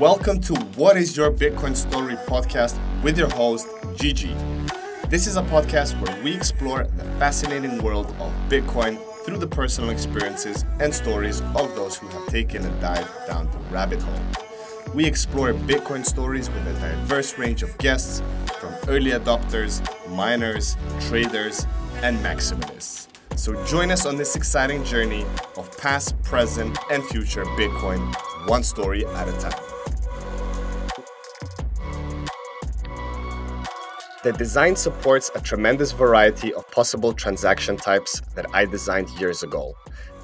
Welcome to What is Your Bitcoin Story podcast with your host, Gigi. This is a podcast where we explore the fascinating world of Bitcoin through the personal experiences and stories of those who have taken a dive down the rabbit hole. We explore Bitcoin stories with a diverse range of guests from early adopters, miners, traders, and maximalists. So join us on this exciting journey of past, present, and future Bitcoin, one story at a time. The design supports a tremendous variety of possible transaction types that I designed years ago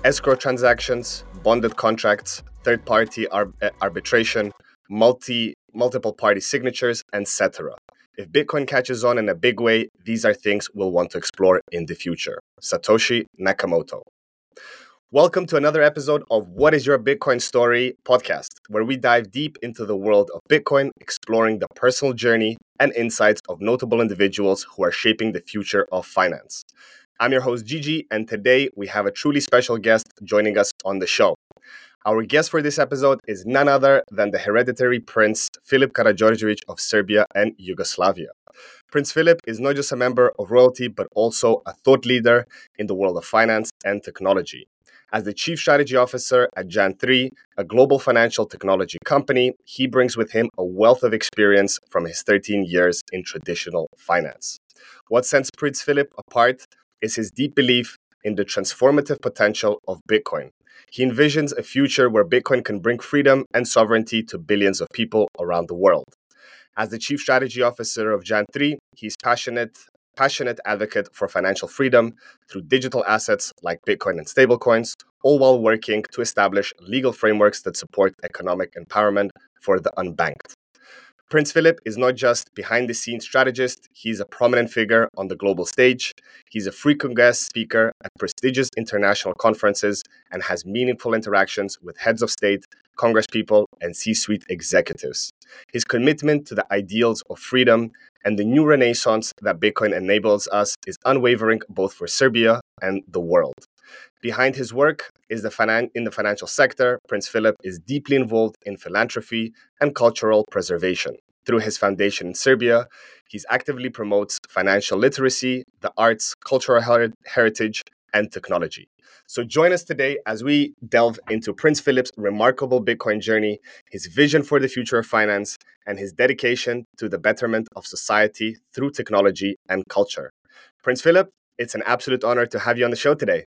escrow transactions, bonded contracts, third party ar- eh, arbitration, multi multiple party signatures, etc. If Bitcoin catches on in a big way, these are things we'll want to explore in the future. Satoshi Nakamoto. Welcome to another episode of What is Your Bitcoin Story podcast, where we dive deep into the world of Bitcoin, exploring the personal journey and insights of notable individuals who are shaping the future of finance. I'm your host, Gigi, and today we have a truly special guest joining us on the show. Our guest for this episode is none other than the hereditary Prince Filip Karađorđević of Serbia and Yugoslavia. Prince Filip is not just a member of royalty, but also a thought leader in the world of finance and technology. As the Chief Strategy Officer at Jan3, a global financial technology company, he brings with him a wealth of experience from his 13 years in traditional finance. What sets Prince Filip apart is his deep belief in the transformative potential of Bitcoin. He envisions a future where Bitcoin can bring freedom and sovereignty to billions of people around the world. As the Chief Strategy Officer of Jan3, he's passionate passionate advocate for financial freedom through digital assets like Bitcoin and stablecoins, all while working to establish legal frameworks that support economic empowerment for the unbanked. Prince Filip is not just behind the scenes strategist, he's a prominent figure on the global stage. He's a frequent guest speaker at prestigious international conferences and has meaningful interactions with heads of state, congresspeople, and C suite executives. His commitment to the ideals of freedom and the new renaissance that Bitcoin enables us is unwavering both for Serbia and the world. Behind his work is the finan- in the financial sector, Prince Filip is deeply involved in philanthropy and cultural preservation. Through his foundation in Serbia, he actively promotes financial literacy, the arts, cultural her- heritage, and technology. So join us today as we delve into Prince Filip's remarkable Bitcoin journey, his vision for the future of finance, and his dedication to the betterment of society through technology and culture. Prince Filip, it's an absolute honor to have you on the show today.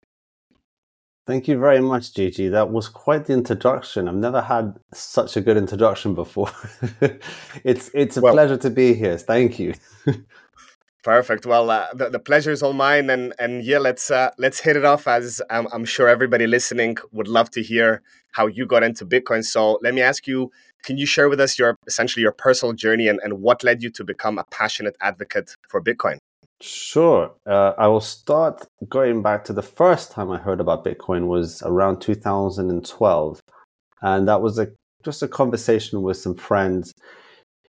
Thank you very much, Gigi. That was quite the introduction. I've never had such a good introduction before. it's it's a well, pleasure to be here. Thank you. perfect. Well, uh, the, the pleasure is all mine, and and yeah, let's uh, let's hit it off. As I'm, I'm sure everybody listening would love to hear how you got into Bitcoin. So let me ask you: Can you share with us your essentially your personal journey and, and what led you to become a passionate advocate for Bitcoin? Sure. Uh, I will start going back to the first time I heard about Bitcoin was around 2012, and that was a just a conversation with some friends.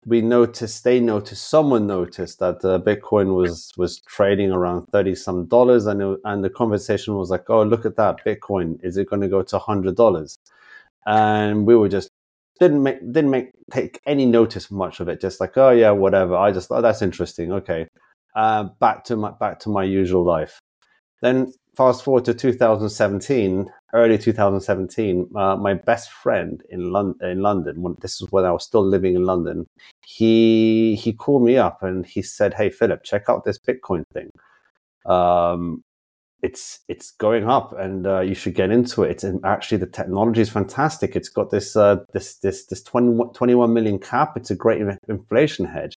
We noticed, they noticed, someone noticed that uh, Bitcoin was was trading around thirty some dollars, and it, and the conversation was like, "Oh, look at that Bitcoin! Is it going to go to hundred dollars?" And we were just didn't make didn't make take any notice much of it. Just like, "Oh yeah, whatever." I just thought oh, that's interesting. Okay, uh, back to my back to my usual life. Then fast forward to 2017, early 2017, uh, my best friend in London, in London, when, this is when I was still living in London, he he called me up and he said, "Hey Filip, check out this Bitcoin thing. Um, it's it's going up, and uh, you should get into it. It's actually the technology is fantastic. It's got this uh, this this this 20, 21 million cap. It's a great inflation hedge."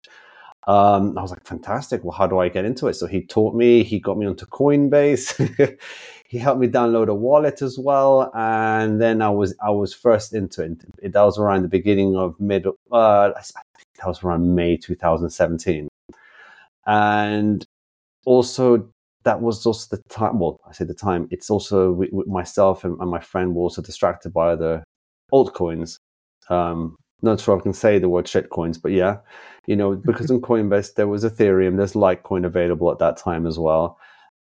Um, I was like, fantastic. Well, how do I get into it? So he taught me, he got me onto Coinbase. he helped me download a wallet as well. And then I was, I was first into it. That was around the beginning of mid, uh, that was around May 2017. And also that was also the time. Well, I say the time. It's also we, myself and, and, my friend were also distracted by the altcoins. Um, not sure I can say the word shitcoins, but yeah, you know, because in Coinbase there was Ethereum, there's Litecoin available at that time as well,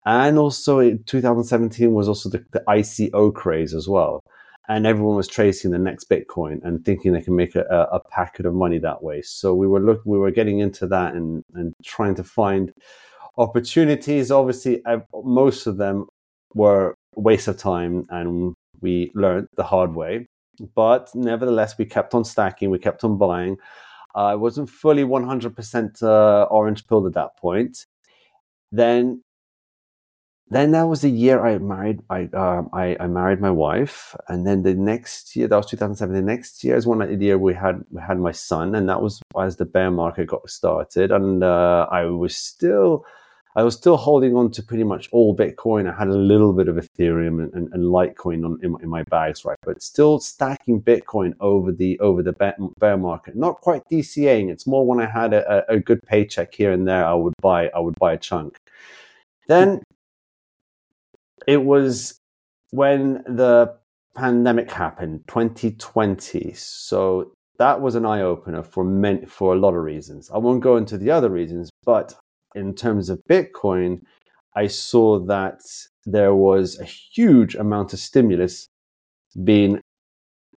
and also in 2017 was also the, the ICO craze as well. and everyone was tracing the next Bitcoin and thinking they can make a, a packet of money that way. So we were look, we were getting into that and and trying to find opportunities. Obviously, most of them were waste of time, and we learned the hard way. But nevertheless, we kept on stacking, we kept on buying. I wasn't fully 100% uh, orange pilled at that point. Then then that was the year I married. I, um, I, I married my wife, and then the next year, that was 2007. The next year is one the year we had we had my son, and that was as the bear market got started. And uh, I was still, I was still holding on to pretty much all Bitcoin. I had a little bit of Ethereum and, and, and Litecoin on, in, in, my bags, right? But still stacking Bitcoin over the over the bear market. Not quite DCAing. It's more when I had a, a good paycheck here and there, I would buy I would buy a chunk. Then it was when the pandemic happened, 2020. So that was an eye opener for many, for a lot of reasons. I won't go into the other reasons, but in terms of Bitcoin, I saw that there was a huge amount of stimulus being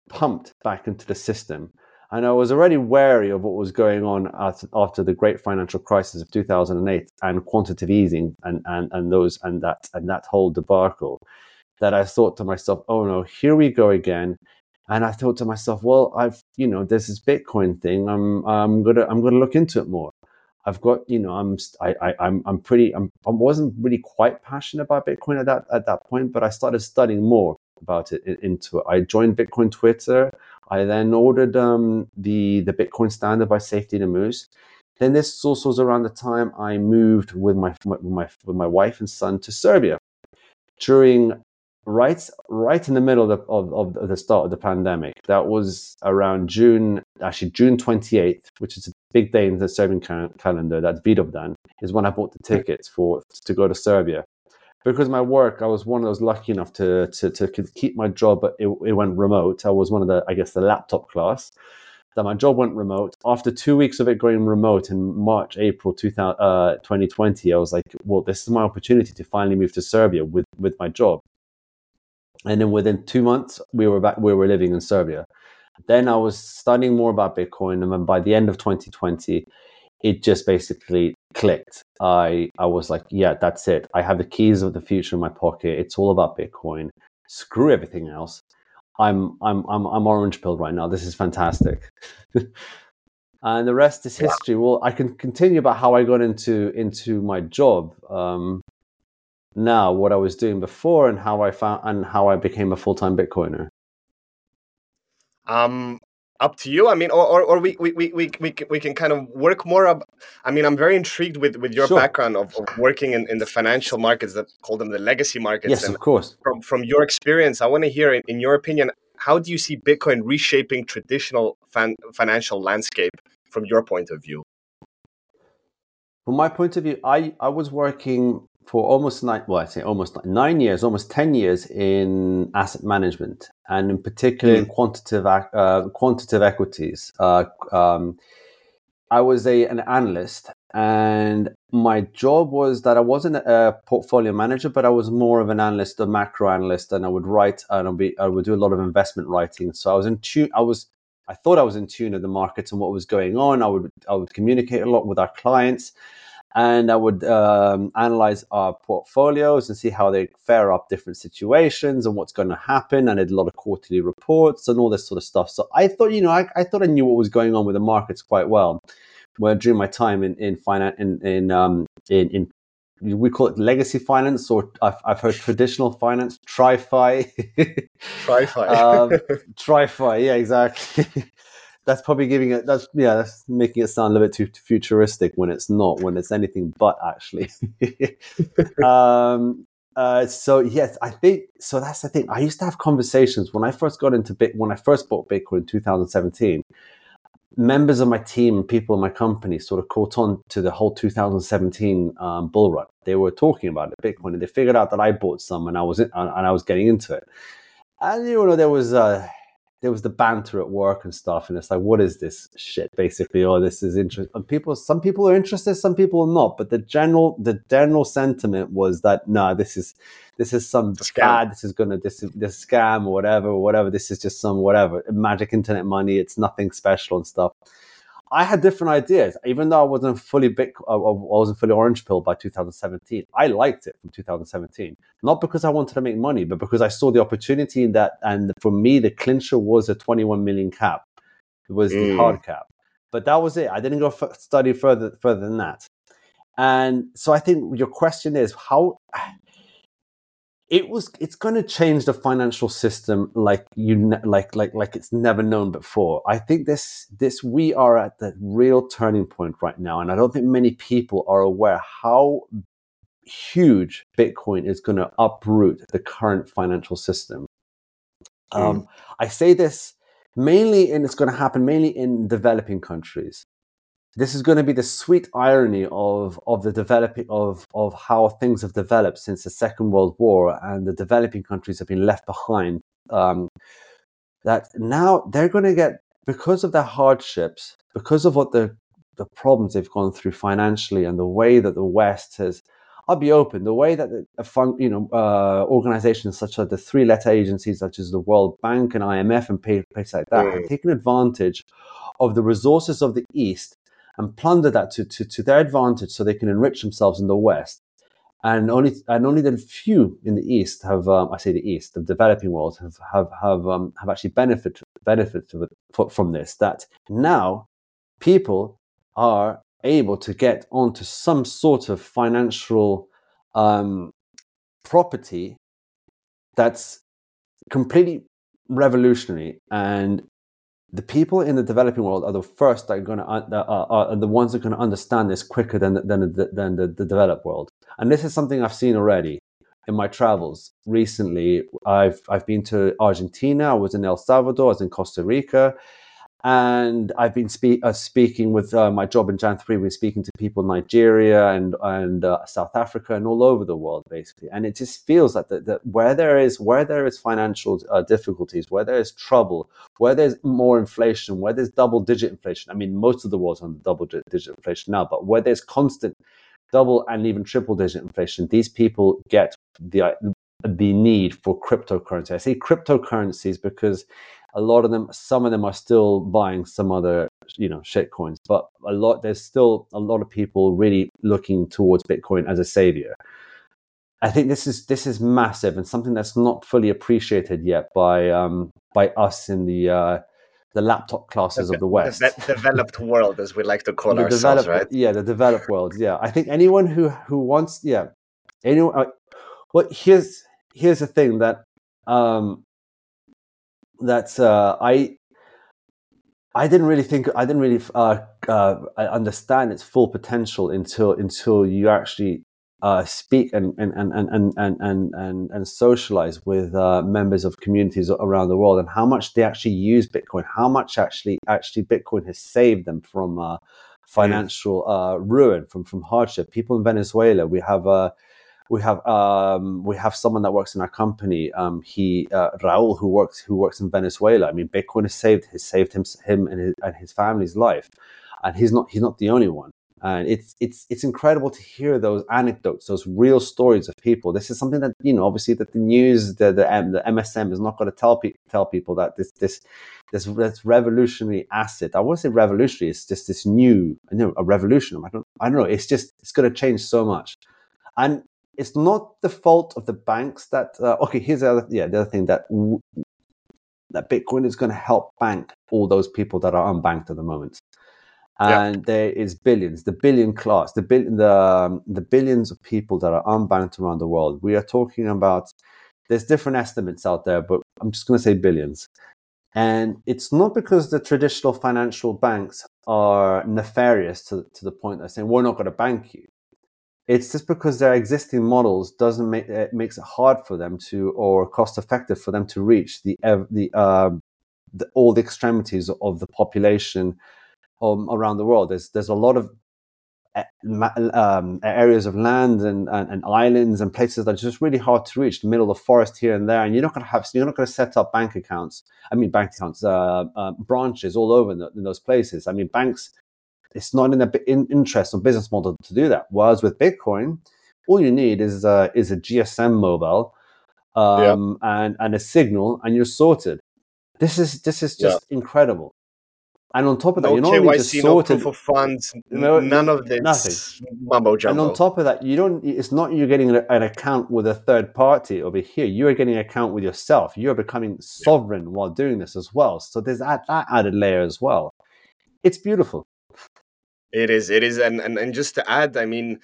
pumped back into the system. And I was already wary of what was going on after the great financial crisis of 2008 and quantitative easing and, and, and those and that and that whole debacle that I thought to myself, oh no, here we go again. And I thought to myself, well, I've, you know, there's this Bitcoin thing. I'm, I'm gonna, I'm gonna look into it more. I've got, you know, I'm, I, I, I'm, I'm pretty, I'm, I wasn't really quite passionate about Bitcoin at that, at that point, but I started studying more about it into it. I joined Bitcoin Twitter. I then ordered um, the the Bitcoin Standard by Saifedean Ammous. Then this also was around the time I moved with my with my with my wife and son to Serbia during right right in the middle of the, of, of the start of the pandemic. That was around June, actually June twenty eighth, which is a big day in the Serbian calendar. That Vidovdan is when I bought the tickets for to go to Serbia because my work, I was one of those lucky enough to to, to keep my job, but it, it went remote. I was one of the, I guess, the laptop class. That my job went remote. After two weeks of it going remote in March, April 2000, uh, 2020, I was like, well, this is my opportunity to finally move to Serbia with, with my job. And then within two months, we were back, we were living in Serbia. Then I was studying more about Bitcoin. And then by the end of 2020, it just basically clicked. I I was like, yeah, that's it. I have the keys of the future in my pocket. It's all about Bitcoin. Screw everything else. I'm I'm I'm I'm orange pilled right now. This is fantastic. and the rest is history. Well, I can continue about how I got into into my job. Um, now, what I was doing before, and how I found and how I became a full time Bitcoiner. Um, up to you. I mean, or, or, or we, we, we, we, we, we can kind of work more. Up, I mean, I'm very intrigued with, with your sure. background of, of, working in, in the financial markets that call them the legacy markets. Yes, and of course. From, from your experience, I want to hear, in, in your opinion, how do you see Bitcoin reshaping traditional fan, financial landscape from your point of view? From my point of view, I, I was working for almost nine, well, I say almost nine years, almost 10 years in asset management and in particular mm. in quantitative, uh, quantitative equities. Uh, um, I was a, an analyst and my job was that I wasn't a portfolio manager, but I was more of an analyst, a macro analyst, and I would write and I'd be, I would do a lot of investment writing. So I was in tune. I was, I thought I was in tune of the markets and what was going on. I would, I would communicate a lot with our clients and I would um, analyze our portfolios and see how they fare up different situations and what's going to happen. And I did a lot of quarterly reports and all this sort of stuff. So I thought, you know, I, I thought I knew what was going on with the markets quite well. Where during my time in in finance in in, um, in in we call it legacy finance, or I've, I've heard traditional finance, TradFi. TradFi. um, TradFi, yeah, exactly that's probably giving it that's yeah that's making it sound a little bit too futuristic when it's not when it's anything but actually um uh, so yes, I think so. That's the thing. I used to have conversations when I first got into bit when I first bought Bitcoin in 2017. Members of my team and people in my company sort of caught on to the whole 2017 um, bull run. They were talking about it, Bitcoin, and they figured out that I bought some and I was in, and I was getting into it. And you know, there was uh, there was the banter at work and stuff, and it's like, what is this shit, basically? Oh, this is interesting. People, some people are interested, some people are not. But the general, the general sentiment was that no, this is this is some bad. This is gonna this is this scam or whatever, or whatever. This is just some whatever magic internet money. It's nothing special and stuff. I had different ideas, even though I wasn't fully big, I wasn't fully orange pill by 2017. I liked it from 2017, not because I wanted to make money, but because I saw the opportunity in that. And for me, the clincher was a 21 million cap. It was mm. the hard cap, but that was it. I didn't go f- study further further than that. And so I think your question is how it was it's going to change the financial system like you ne- like like like it's never known before. I think this this we are at the real turning point right now and i don't think many people are aware how huge bitcoin is going to uproot the current financial system. Mm. um, i say this mainly and it's going to happen mainly in developing countries this is going to be the sweet irony of of the developing of of how things have developed since the Second World War, and the developing countries have been left behind. Um, that now they're going to get because of their hardships, because of what the the problems they've gone through financially, and the way that the West has. I'll be open. The way that the, fun, you know uh, organizations such as the three-letter agencies, such as the World Bank and IMF and places like that, mm. have taken advantage of the resources of the East and plunder that to, to, to their advantage so they can enrich themselves in the West. And only and only the few in the East have um, I say the East, the developing world have have have um, have actually benefited benefited from this. That now people are able to get onto some sort of financial um, property that's completely revolutionary and the people in the developing world are the first that are going to uh, are, the ones that are going to understand this quicker than than the, than the, the developed world. And this is something I've seen already in my travels recently. I've I've been to Argentina. I was in El Salvador. I was in Costa Rica, and I've been spe- uh, speaking with uh, my job in Jan 3. We're speaking to people in Nigeria and and uh, South Africa and all over the world, basically. And it just feels like that, that where there is where there is financial uh, difficulties, where there is trouble, where there's more inflation, where there's double digit inflation. I mean, most of the world's on double digit inflation now, but where there's constant double and even triple digit inflation, these people get the the need for cryptocurrency. I say cryptocurrencies because a lot of them some of them are still buying some other you know shit coins but a lot there's still a lot of people really looking towards bitcoin as a savior i think this is this is massive and something that's not fully appreciated yet by um by us in the uh the laptop classes the, of the West, the developed world, as we like to call the ourselves, right? Yeah, the developed world. Yeah, I think anyone who who wants, yeah, anyone. Uh, well, here's here's the thing that um, that uh, I I didn't really think I didn't really uh, uh, understand its full potential until until you actually uh, speak and and, and, and, and, and, and, and socialize with uh, members of communities around the world and how much they actually use Bitcoin, how much actually actually Bitcoin has saved them from uh, financial uh, ruin, from from hardship. People in Venezuela, we have a we have um, we have someone that works in our company. Um, he uh, Raul, who works who works in Venezuela. I mean, Bitcoin has saved has saved him him and his, and his family's life, and he's not he's not the only one. And it's it's it's incredible to hear those anecdotes, those real stories of people. This is something that you know, obviously, that the news, the the, the MSM is not going to tell people tell people that this this this this revolutionary asset. I won't say revolutionary. It's just this new, you know, a revolution. I don't I don't know. It's just it's going to change so much. And it's not the fault of the banks that uh, okay here's the other yeah the other thing that that bitcoin is going to help bank all those people that are unbanked at the moment. And yep. there is billions the billion class the billion the, um, the billions of people that are unbanked around the world. We are talking about there's different estimates out there but i'm just going to say billions. And it's not because the traditional financial banks are nefarious to, to the point that they're saying we're not going to bank you it's just because their existing models doesn't make it makes it hard for them to or cost effective for them to reach the the, uh, the all the extremities of the population um, around the world. There's there's a lot of um, areas of land and, and, and, islands and places that are just really hard to reach, the middle of the forest here and there, and you're not going to have, you're not going to set up bank accounts. I mean, bank accounts, uh, uh, branches all over in, the, in, those places. I mean, banks, it's not in the in interest or business model to do that. Whereas with Bitcoin, all you need is a, is a GSM mobile um, yeah. and and a signal, and you're sorted. This is this is just yeah. incredible. And on top of that, no you're not only just sorted. No funds, no, none of this nothing. mumbo jumbo. And on top of that, you don't. It's not you're getting an account with a third party over here. You are getting an account with yourself. You are becoming sovereign yeah. while doing this as well. So there's that, that added layer as well. It's beautiful. It is. It is. And and and just to add, I mean,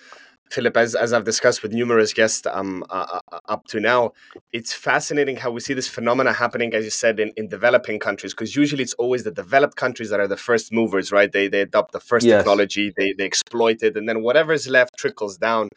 Filip, as, as I've discussed with numerous guests um, uh, uh, up to now, it's fascinating how we see this phenomena happening, as you said, in, in developing countries, because usually it's always the developed countries that are the first movers, right? They, they adopt the first yes. technology, they, they exploit it, and then whatever's left trickles down.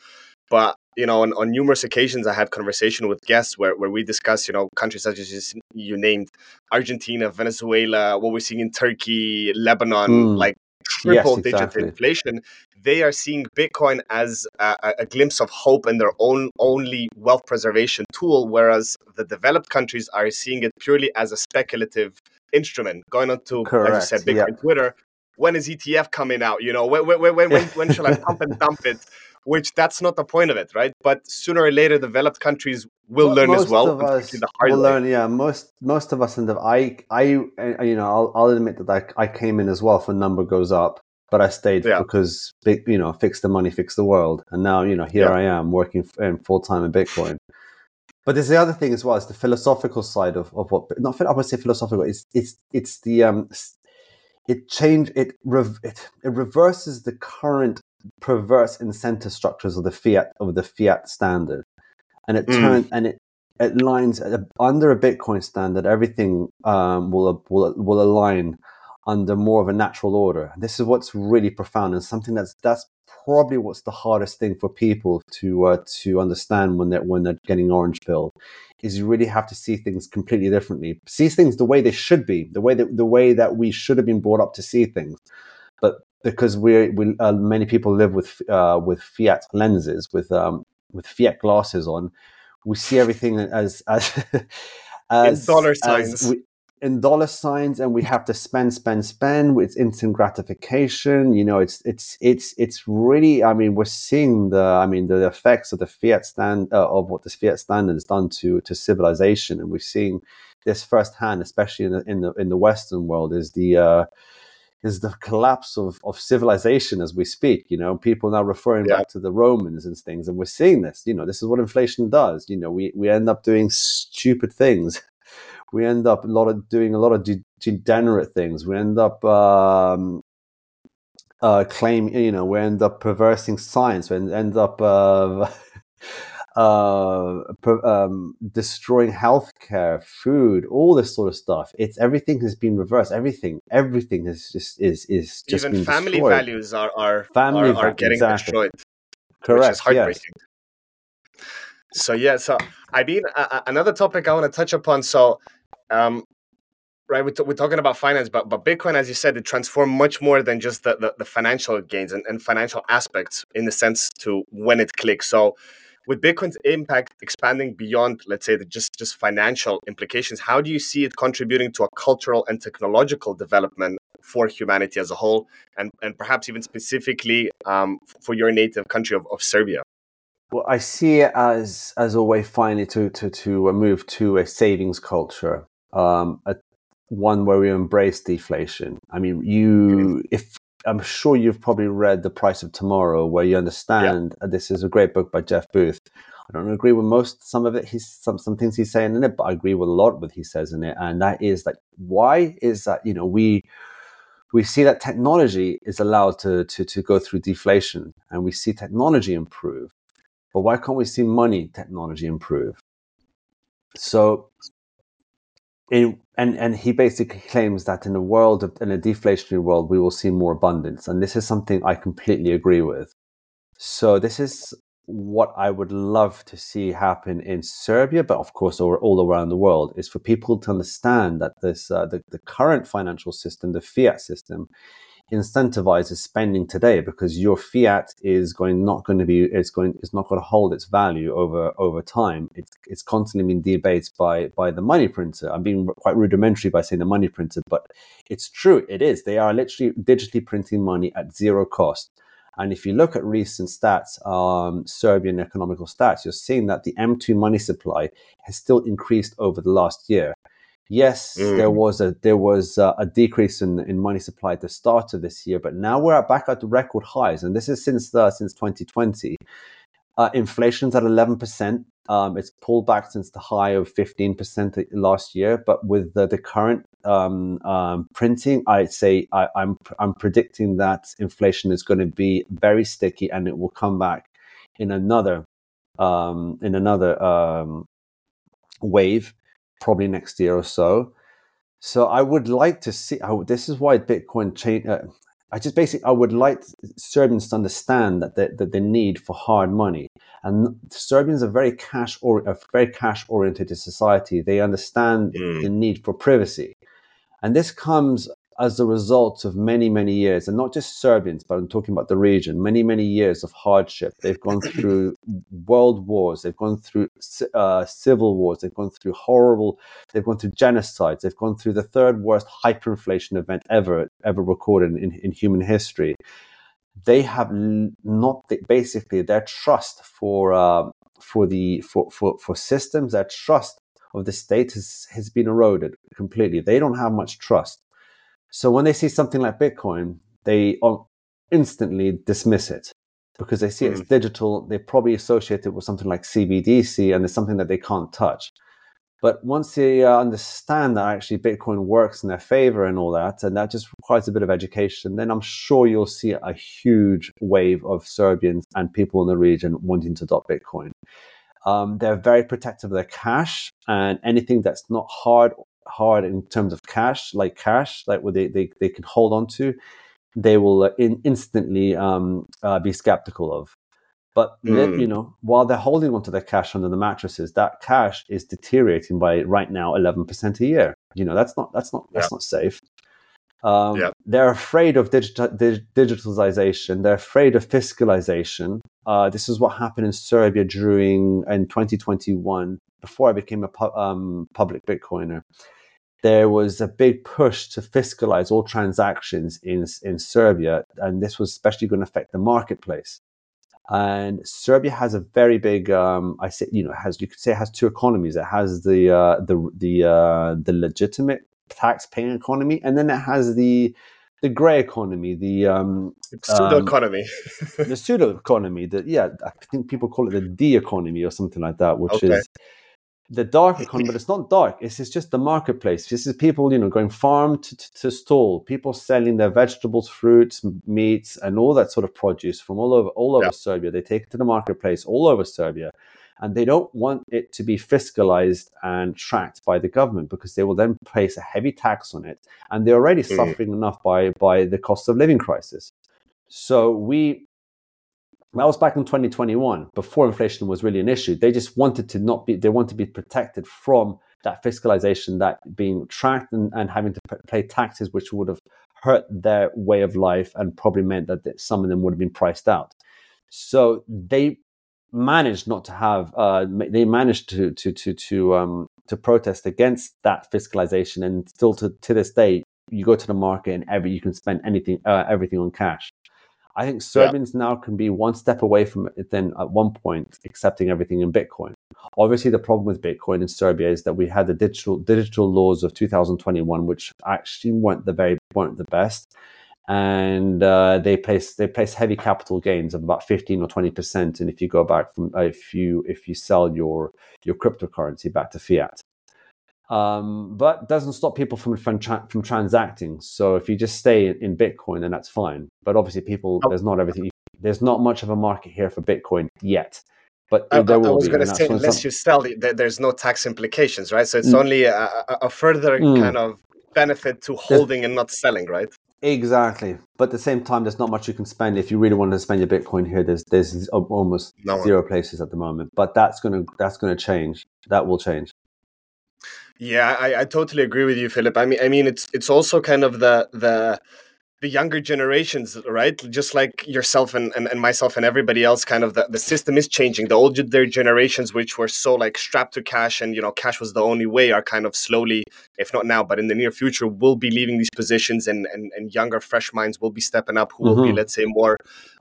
But you know, on, on numerous occasions, I had conversation with guests where, where we discuss, you know, countries such as you named Argentina, Venezuela, what we're seeing in Turkey, Lebanon, mm. like triple yes, digit exactly. inflation, they are seeing Bitcoin as a, a, glimpse of hope and their own only wealth preservation tool, whereas the developed countries are seeing it purely as a speculative instrument. Going on to, Correct. as you said, Bitcoin yep. Twitter. When is ETF coming out? You know, when when when when, when shall I pump and dump it? Which that's not the point of it, right? But sooner or later, developed countries will well, learn as well. Of us will learn, yeah. Most most of us in the I I you know I'll, I'll admit that I, I came in as well. A number goes up, but I stayed yeah. because you know, fix the money, fix the world, and now you know here yeah. I am working in full time in Bitcoin. But there's the other thing as well. It's the philosophical side of, of what not I would say philosophical. It's it's it's the um it change it, rev, it it reverses the current perverse incentive structures of the fiat of the fiat standard, and it mm. turns and it it lines under a Bitcoin standard. Everything um, will will will align under more of a natural order. This is what's really profound and something that's that's probably what's the hardest thing for people to uh, to understand when they're when they're getting orange pill is you really have to see things completely differently. See things the way they should be, the way that the way that we should have been brought up to see things. But because we we uh, many people live with uh, with fiat lenses, with um, with fiat glasses on, we see everything as as as dollar signs. We, in dollar signs and we have to spend spend spend with instant gratification you know it's it's it's it's really i mean we're seeing the i mean the effects of the fiat stand uh, of what this fiat standard has done to to civilization and we're seeing this firsthand especially in the in the in the western world is the uh is the collapse of, of civilization as we speak. You know, people now referring yeah. back to the Romans and things, and we're seeing this. You know, this is what inflation does. You know, we, we end up doing stupid things we end up a lot of doing a lot of de- degenerate things. We end up um, uh, claim, you know, we end up perversing science. We end up uh, uh, um, destroying healthcare, food, all this sort of stuff. It's everything has been reversed. Everything, everything is just is is just even family destroyed. values are are family are, are getting exactly. destroyed. Correct. Which is heartbreaking. Yes. So yeah, so I mean, uh, another topic I want to touch upon. So um, right we're, t- we're, talking about finance but, but bitcoin as you said it transformed much more than just the, the, the financial gains and, and, financial aspects in the sense to when it clicks so with bitcoin's impact expanding beyond let's say the just just financial implications how do you see it contributing to a cultural and technological development for humanity as a whole and, and perhaps even specifically um, for your native country of, of serbia well, I see it as as a way finally to to to move to a savings culture um, a, one where we embrace deflation. I mean, you if I'm sure you've probably read The Price of Tomorrow, where you understand yeah. this is a great book by Jeff Booth. I don't agree with most some of it. He's some some things he's saying in it, but I agree with a lot of what he says in it. And that is that why is that you know we we see that technology is allowed to to to go through deflation, and we see technology improve. But why can't we see money technology improve? So and and he basically claims that in a world of, in a deflationary world we will see more abundance. And this is something i completely agree with. So this is what i would love to see happen in serbia but of course all, all around the world is for people to understand that this uh, the, the current financial system the fiat system incentivizes spending today because your fiat is going not going to be it's going it's not going to hold its value over over time. It's it's constantly being debased by by the money printer. I'm being quite rudimentary by saying the money printer but it's true it is. They are literally digitally printing money at zero cost. And if you look at recent stats, um, Serbian economical stats, you're seeing that the M2 money supply has still increased over the last year. Yes, mm. there was a there was a, a, decrease in, in money supply at the start of this year, but now we're back at the record highs, and this is since the, since 2020. Uh, inflation's at 11 percent. Um, it's pulled back since the high of 15% last year, but with the, the current um, um, printing, I'd say I, I'm, I'm predicting that inflation is going to be very sticky and it will come back in another um, in another um, wave, probably next year or so. So I would like to see. I, this is why Bitcoin change. Uh, I just basically I would like Serbians to understand that the, that the need for hard money and Serbians are very cash or a very cash oriented society. They understand mm. the need for privacy, and this comes as a result of many many years, and not just Serbians, but I'm talking about the region. Many many years of hardship. They've gone through world wars. They've gone through uh, civil wars. They've gone through horrible. They've gone through genocides. They've gone through the third worst hyperinflation event ever ever recorded in, in human history they have not basically their trust for uh, for the for, for for systems their trust of the state has, has been eroded completely they don't have much trust so when they see something like bitcoin they instantly dismiss it because they see mm. it's hmm. digital they probably associate it with something like cbdc and it's something that they can't touch but once they uh, understand that actually Bitcoin works in their favor and all that, and that just requires a bit of education, then I'm sure you'll see a huge wave of Serbians and people in the region wanting to adopt Bitcoin. Um, they're very protective of their cash and anything that's not hard hard in terms of cash, like cash, like what they, they, they can hold on to, they will uh, in, instantly um, uh, be skeptical of. But mm. you know, while they're holding onto their cash under the mattresses, that cash is deteriorating by right now eleven percent a year. You know, that's not that's not that's not safe. Um, yeah. They're afraid of digita- dig- digitalization. They're afraid of fiscalization. Uh, this is what happened in Serbia during in 2021. Before I became a pu- um, public Bitcoiner, there was a big push to fiscalize all transactions in in Serbia, and this was especially going to affect the marketplace. And Serbia has a very big, um, I say, you know, has you could say it has two economies. It has the uh, the the uh, the legitimate tax-paying economy, and then it has the the gray economy, the um, pseudo economy, um, the pseudo economy. That yeah, I think people call it the D economy or something like that, which okay. is the dark economy, but it's not dark. It's, it's just the marketplace. This is people, you know, going farm to, to, to, stall, people selling their vegetables, fruits, meats, and all that sort of produce from all over all over yeah. Serbia. They take it to the marketplace all over Serbia, and they don't want it to be fiscalized and tracked by the government because they will then place a heavy tax on it, and they're already mm. suffering enough by by the cost of living crisis. So we that was back in 2021, before inflation was really an issue. They just wanted to not be, they want to be protected from that fiscalization, that being tracked and, and having to pay taxes, which would have hurt their way of life and probably meant that some of them would have been priced out. So they managed not to have, uh, they managed to, to, to, to, um, to protest against that fiscalization. And still to, to this day, you go to the market and every, you can spend anything, uh, everything on cash. I think Serbians yeah. now can be one step away from it then at one point accepting everything in Bitcoin. Obviously, the problem with Bitcoin in Serbia is that we had the digital digital laws of 2021, which actually weren't the very weren't the best, and uh, they place they place heavy capital gains of about 15 or 20 percent. And if you go back from uh, if you if you sell your your cryptocurrency back to fiat, um, but doesn't stop people from from, tra- from transacting. So if you just stay in Bitcoin, then that's fine. But obviously, people oh. there's not everything. There's not much of a market here for Bitcoin yet. But I, there will I was going to say, unless some... you sell, there's no tax implications, right? So it's mm. only a, a further mm. kind of benefit to holding there's... and not selling, right? Exactly, but at the same time, there's not much you can spend if you really want to spend your Bitcoin here. There's there's almost no zero places at the moment, but that's gonna that's gonna change. That will change. Yeah, I, I totally agree with you, Filip. I mean, I mean, it's it's also kind of the the the younger generations, right? Just like yourself and, and, and myself and everybody else, kind of the, the system is changing. The older generations, which were so like strapped to cash and, you know, cash was the only way, are kind of slowly, if not now, but in the near future, will be leaving these positions and, and, and younger, fresh minds will be stepping up who mm-hmm. will be, mm-hmm. let's say, more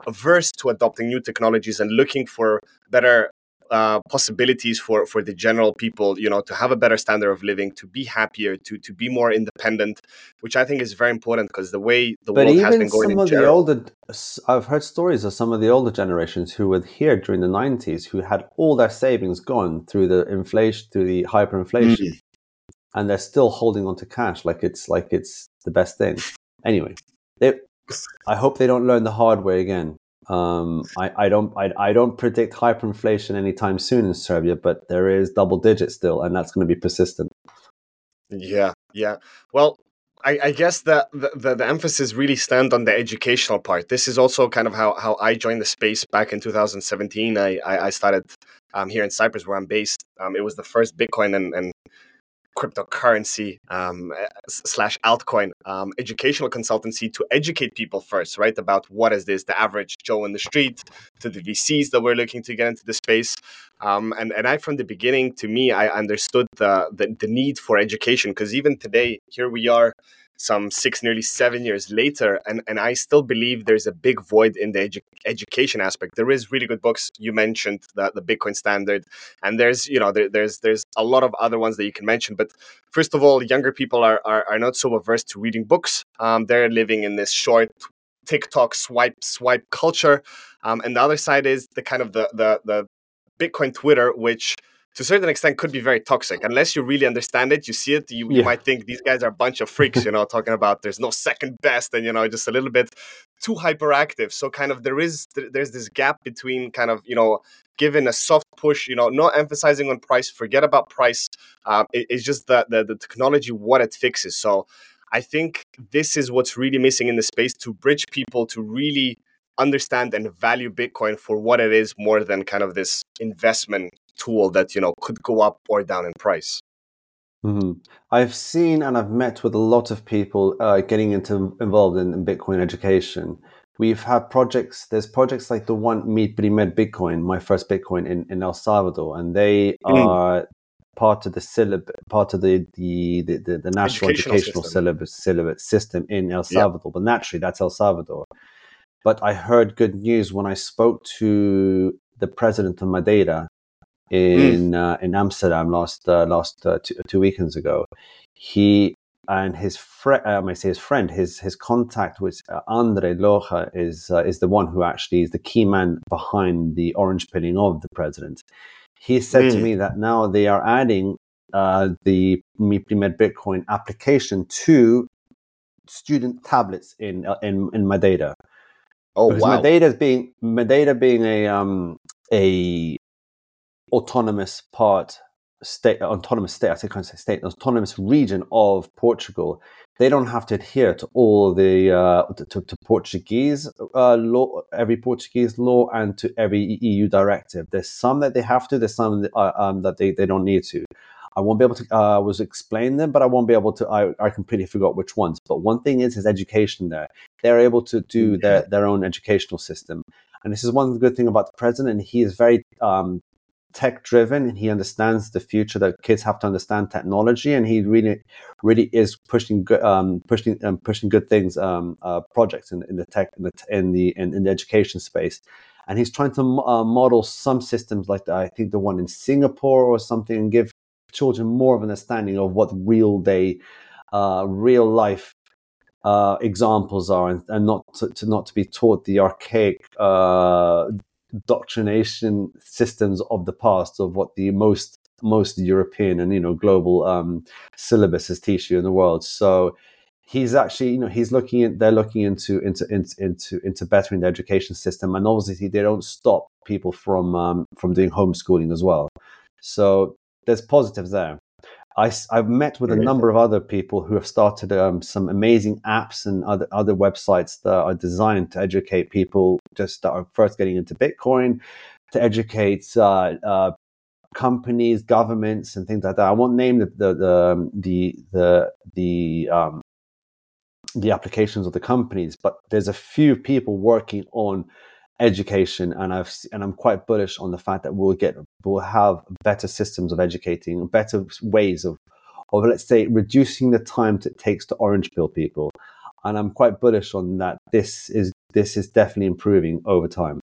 averse to adopting new technologies and looking for better uh, possibilities for for the general people you know to have a better standard of living to be happier to to be more independent which i think is very important because the way the but world has been going some of general, the older i've heard stories of some of the older generations who were here during the 90s who had all their savings gone through the inflation through the hyperinflation mm. and they're still holding on to cash like it's like it's the best thing anyway they, i hope they don't learn the hard way again um, I, I don't I, I don't predict hyperinflation anytime soon in Serbia, but there is double digit still, and that's going to be persistent. Yeah, yeah. Well, I, I guess that the, the, the, emphasis really stand on the educational part. This is also kind of how, how I joined the space back in 2017. I, I, I started um, here in Cyprus, where I'm based. Um, it was the first Bitcoin and, and cryptocurrency um, eh, slash altcoin um, educational consultancy to educate people first, right? About what is this, the average Joe in the street, to the VCs that we're looking to get into the space. Um, and, and I, from the beginning, to me, I understood the, the, the need for education because even today, here we are some six, nearly seven years later, and, and I still believe there's a big void in the edu- education aspect. There is really good books. You mentioned the, the Bitcoin Standard, and there's you know there, there's there's a lot of other ones that you can mention. But first of all, younger people are are, are not so averse to reading books. Um, they're living in this short TikTok swipe swipe culture, um, and the other side is the kind of the the the Bitcoin Twitter, which to a certain extent could be very toxic. Unless you really understand it you see it you, yeah. you might think these guys are a bunch of freaks you know talking about there's no second best and you know just a little bit too hyperactive. So kind of there is there's this gap between kind of you know given a soft push you know not emphasizing on price forget about price um, it, it's just the, the the technology what it fixes. So i think this is what's really missing in the space to bridge people to really understand and value bitcoin for what it is more than kind of this investment tool that you know could go up or down in price. Mm-hmm. I've seen and I've met with a lot of people uh, getting into involved in, in, Bitcoin education. We've had projects. There's projects like the one Mi Primer Bitcoin, my first Bitcoin in, in El Salvador, and they mm. are part of the syllabus, part of the the, the, the, the national educational, educational system. syllabus syllabus system in El Salvador. Yep. But naturally, that's El Salvador. But I heard good news when I spoke to the president of Madeira. In mm. uh, in Amsterdam last uh, last uh, two, two, weekends ago. He and his friend, I may say his friend, his his contact with uh, Andre Loja is uh, is the one who actually is the key man behind the orange pilling of the president. He said mm. to me that now they are adding uh, the Mi Primer Bitcoin application to student tablets in in, in Madeira. Oh because wow! Madeira being Madeira being a um, a autonomous part state autonomous state I say can't say state autonomous region of Portugal. They don't have to adhere to all the uh, to, to, Portuguese uh, law every Portuguese law and to every EU directive. There's some that they have to there's some that, uh, um, that they, they don't need to. I won't be able to uh, was explain them but I won't be able to I, I completely forgot which ones. But one thing is is education there. They're able to do their, their own educational system. And this is one good thing about the president. He is very um, tech driven and he understands the future that kids have to understand technology and he really really is pushing good um, pushing um, pushing good things um, uh, projects in, in the tech in the in the in, in the education space. And he's trying to uh, model some systems like the, I think the one in Singapore or something and give children more of an understanding of what real day uh, real life uh, examples are and, and not to, to, not to be taught the archaic uh, doctrination systems of the past of what the most most European and you know global um, syllabuses teach you in the world. So he's actually you know he's looking at they're looking into into into into bettering the education system, and obviously they don't stop people from um, from doing homeschooling as well. So there's positives there. I, have met with a number of other people who have started um, some amazing apps and other, other websites that are designed to educate people just that are first getting into Bitcoin, to educate uh, uh, companies, governments, and things like that. I won't name the the the um, the the, the, um, the applications of the companies, but there's a few people working on education, and I've and I'm quite bullish on the fact that we'll get we'll have better systems of educating, better ways of of let's say reducing the time it takes to orange pill people, and I'm quite bullish on that. This is this is definitely improving over time.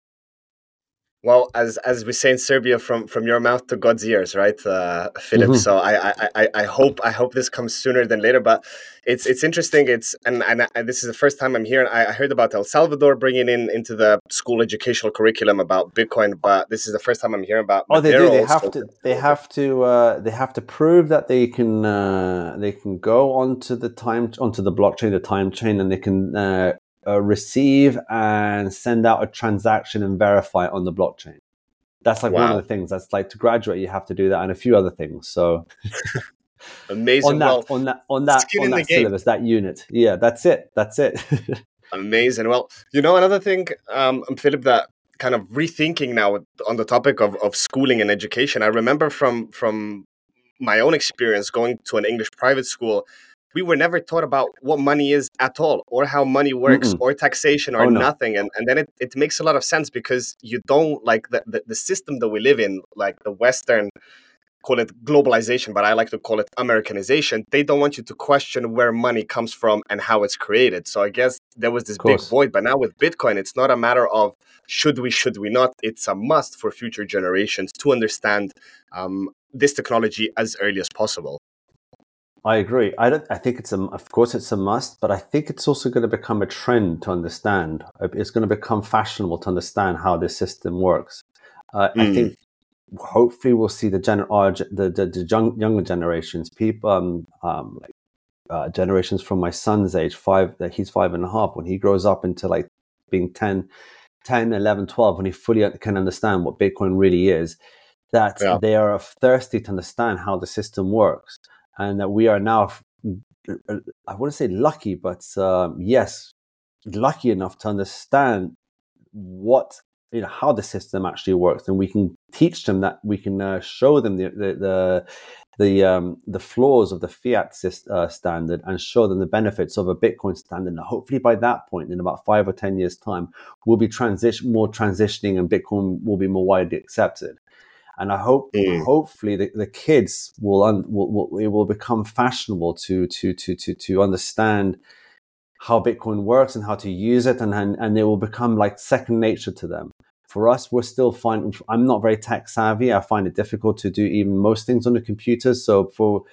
Well, as as we say in Serbia, from from your mouth to God's ears, right, uh, Filip? Mm-hmm. So I, I I I hope I hope this comes sooner than later. But it's it's interesting. It's and and, and this is the first time I'm here. I, I heard about El Salvador bringing in into the school educational curriculum about Bitcoin, but this is the first time I'm hearing about. Oh, they do. They have to. They have to. Uh, they have to prove that they can. Uh, they can go onto the time onto the blockchain, the time chain, and they can uh, receive and send out a transaction and verify on the blockchain. That's like wow. one of the things. That's like to graduate, you have to do that, and a few other things. So amazing. on that, well, on that, on that, on that syllabus, that unit. Yeah, that's it. That's it. amazing. Well, you know another thing, um, Filip, that kind of rethinking now on the topic of, of schooling and education. I remember from from my own experience going to an English private school we were never taught about what money is at all or how money works Mm-mm. or taxation or oh, no. nothing and, and then it, it makes a lot of sense because you don't like the, the, the system that we live in like the western call it globalization but i like to call it americanization they don't want you to question where money comes from and how it's created so i guess there was this big void but now with bitcoin it's not a matter of should we should we not it's a must for future generations to understand um, this technology as early as possible I agree. I don't. I think it's a. Of course, it's a must, but I think it's also going to become a trend to understand. It's going to become fashionable to understand how this system works. Uh, mm. I hmm. think hopefully we'll see the gener- the, the, the young, younger generations, people um, um, like uh, generations from my son's age, five. That he's five and a half. When he grows up into like being 10, 10, 11, 12, when he fully can understand what Bitcoin really is, that yeah. they are thirsty to understand how the system works and that we are now uh, i wouldn't say lucky but um, yes lucky enough to understand what you know how the system actually works and we can teach them that we can uh, show them the the the the, um, the flaws of the fiat uh, standard and show them the benefits of a Bitcoin standard. And hopefully, by that point, in about five or ten years' time, we'll be transition more transitioning, and Bitcoin will be more widely accepted and I hope mm. hopefully the, the kids will, un, will, will it will become fashionable to to to to to understand how Bitcoin works and how to use it, and and, and it will become like second nature to them. For us, we're still finding. I'm not very tech savvy. I find it difficult to do even most things on the computer. So for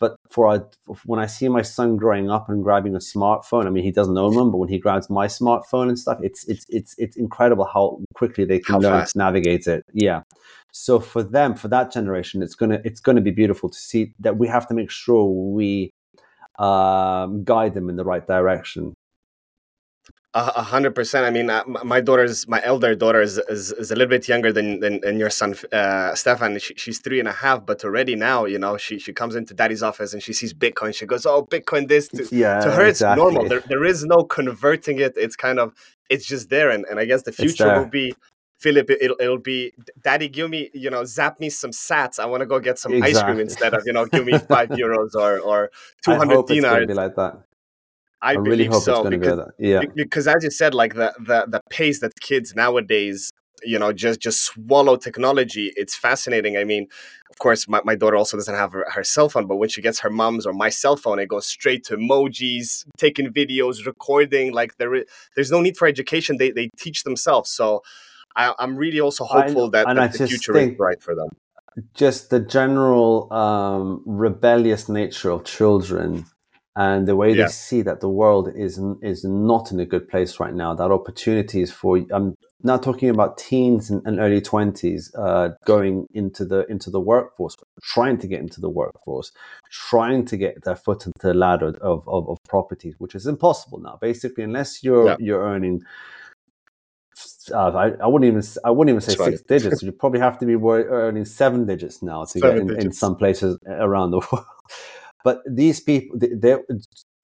but for our, when I see my son growing up and grabbing a smartphone, I mean, he doesn't own one, but when he grabs my smartphone and stuff, it's it's it's it's incredible how quickly they can how learn fast. to navigate it. Yeah. So for them, for that generation, it's gonna it's gonna be beautiful to see that we have to make sure we um, guide them in the right direction. A hundred percent. I mean, uh, my daughter's my elder daughter is, is, is a little bit younger than than, than your son, uh, Stefan. She, she's three and a half, but already now, you know, she she comes into daddy's office and she sees Bitcoin. She goes, "Oh, Bitcoin! This to, yeah, to her, it's normal. There, there is no converting it. It's kind of it's just there. And, and I guess the future will be Filip, it'll, it'll be, Daddy, give me, you know, zap me some sats. I want to go get some exactly. ice cream instead of, you know, give me five euros or, or 200 I hope dinars. Be like that. I, I really hope so, it's going because, to be like that. Yeah. Because as you said, like the, the, the pace that kids nowadays, you know, just, just swallow technology, it's fascinating. I mean, of course, my, my daughter also doesn't have her, her cell phone, but when she gets her mom's or my cell phone, it goes straight to emojis, taking videos, recording. Like there, is, there's no need for education. They, they teach themselves. So, I, am really also hopeful I, that, that the future is bright for them. Just the general um, rebellious nature of children and the way yeah. they see that the world is is not in a good place right now. That opportunities for I'm now talking about teens and, and early twenties uh, going into the into the workforce, trying to get into the workforce, trying to get their foot into the ladder of, of, of properties, which is impossible now. Basically, unless you're yeah. you're earning uh, I, I, wouldn't even I wouldn't even say six digits. You probably have to be earning seven digits now to seven get in, in, some places around the world. But these people, they,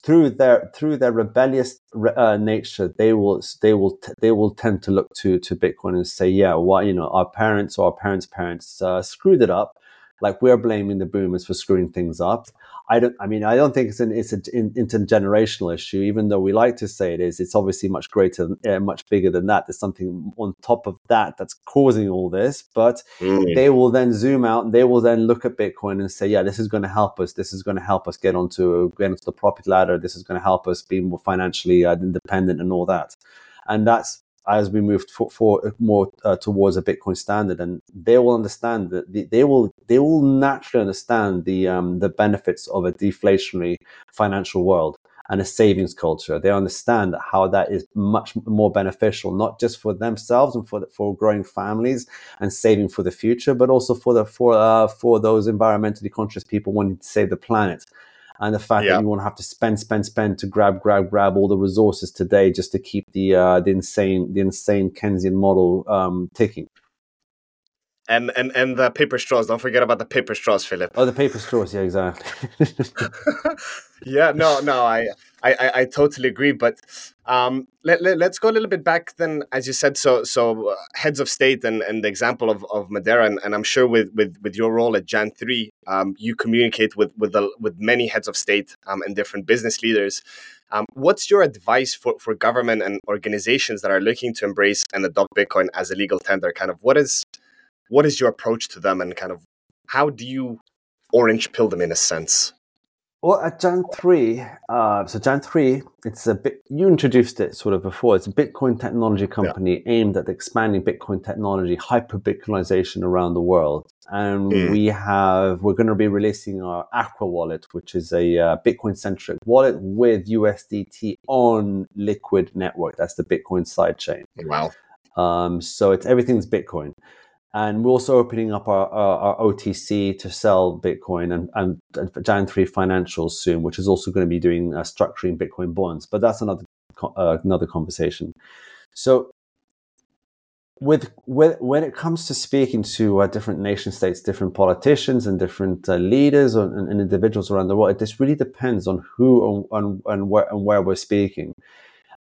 through their through their rebellious uh, nature, they will they will they will tend to look to to Bitcoin and say, yeah, well, you know, our parents or our parents' parents uh, screwed it up. Like we're blaming the boomers for screwing things up. I don't. I mean, I don't think it's an it's an intergenerational issue. Even though we like to say it is, it's obviously much greater, uh, much bigger than that. There's something on top of that that's causing all this. But mm. they will then zoom out and they will then look at Bitcoin and say, yeah, this is going to help us. This is going to help us get onto get onto the profit ladder. This is going to help us be more financially uh, independent and all that. And that's as we move for, for more uh, towards a Bitcoin standard, and they will understand that the, they will they will naturally understand the um, the benefits of a deflationary financial world and a savings culture. They understand how that is much more beneficial, not just for themselves and for for growing families and saving for the future, but also for the for uh, for those environmentally conscious people wanting to save the planet and the fact yeah. that you won't have to spend, spend, spend to grab, grab, grab all the resources today just to keep the uh, the insane, the insane Keynesian model um, ticking. And and and the paper straws. Don't forget about the paper straws, Filip. Oh, the paper straws. Yeah, exactly. yeah. No. No. I. I, I, totally agree. But um, let, let, us go a little bit back then, as you said. So so uh, heads of state and, and the example of, of Madeira, and, and I'm sure with, with, with your role at Jan three, um, you communicate with with the, with many heads of state um, and different business leaders. Um, what's your advice for, for government and organizations that are looking to embrace and adopt Bitcoin as a legal tender? Kind of what is what is your approach to them, and kind of how do you orange pill them in a sense? Well, at Jan 3, uh, so Jan 3, it's a bit, you introduced it sort of before. It's a Bitcoin technology company yeah. aimed at expanding Bitcoin technology, hyper Bitcoinization around the world. And mm. we have, we're going to be releasing our Aqua wallet, which is a uh, Bitcoin centric wallet with USDT on Liquid Network. That's the Bitcoin sidechain. Wow. Um, so it's everything's Bitcoin and we're also opening up our, our, our OTC to sell Bitcoin and, and Jan 3 Financials soon, which is also going to be doing uh, structuring Bitcoin bonds. But that's another uh, another conversation. So, with, with when it comes to speaking to uh, different nation states, different politicians, and different uh, leaders and, and, individuals around the world, it just really depends on who and, and, where, and where we're speaking.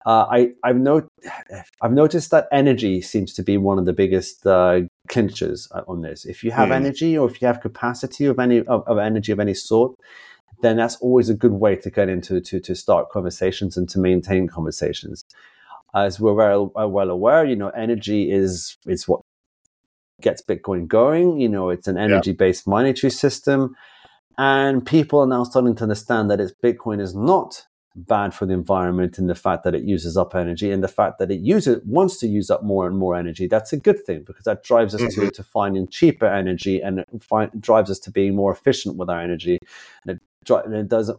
Uh, I, not, I've noticed that energy seems to be one of the biggest uh, clinchers uh, on this. If you have mm. energy or if you have capacity of any of, of, energy of any sort, then that's always a good way to get into to, to start conversations and to maintain conversations. As we're well, uh, well aware, you know, energy is is what gets Bitcoin going. You know, it's an energy-based monetary system, and people are now starting to understand that it's Bitcoin is not bad for the environment and the fact that it uses up energy and the fact that it uses wants to use up more and more energy. That's a good thing because that drives us mm-hmm. to, to finding cheaper energy and it find, drives us to being more efficient with our energy. And it, and it does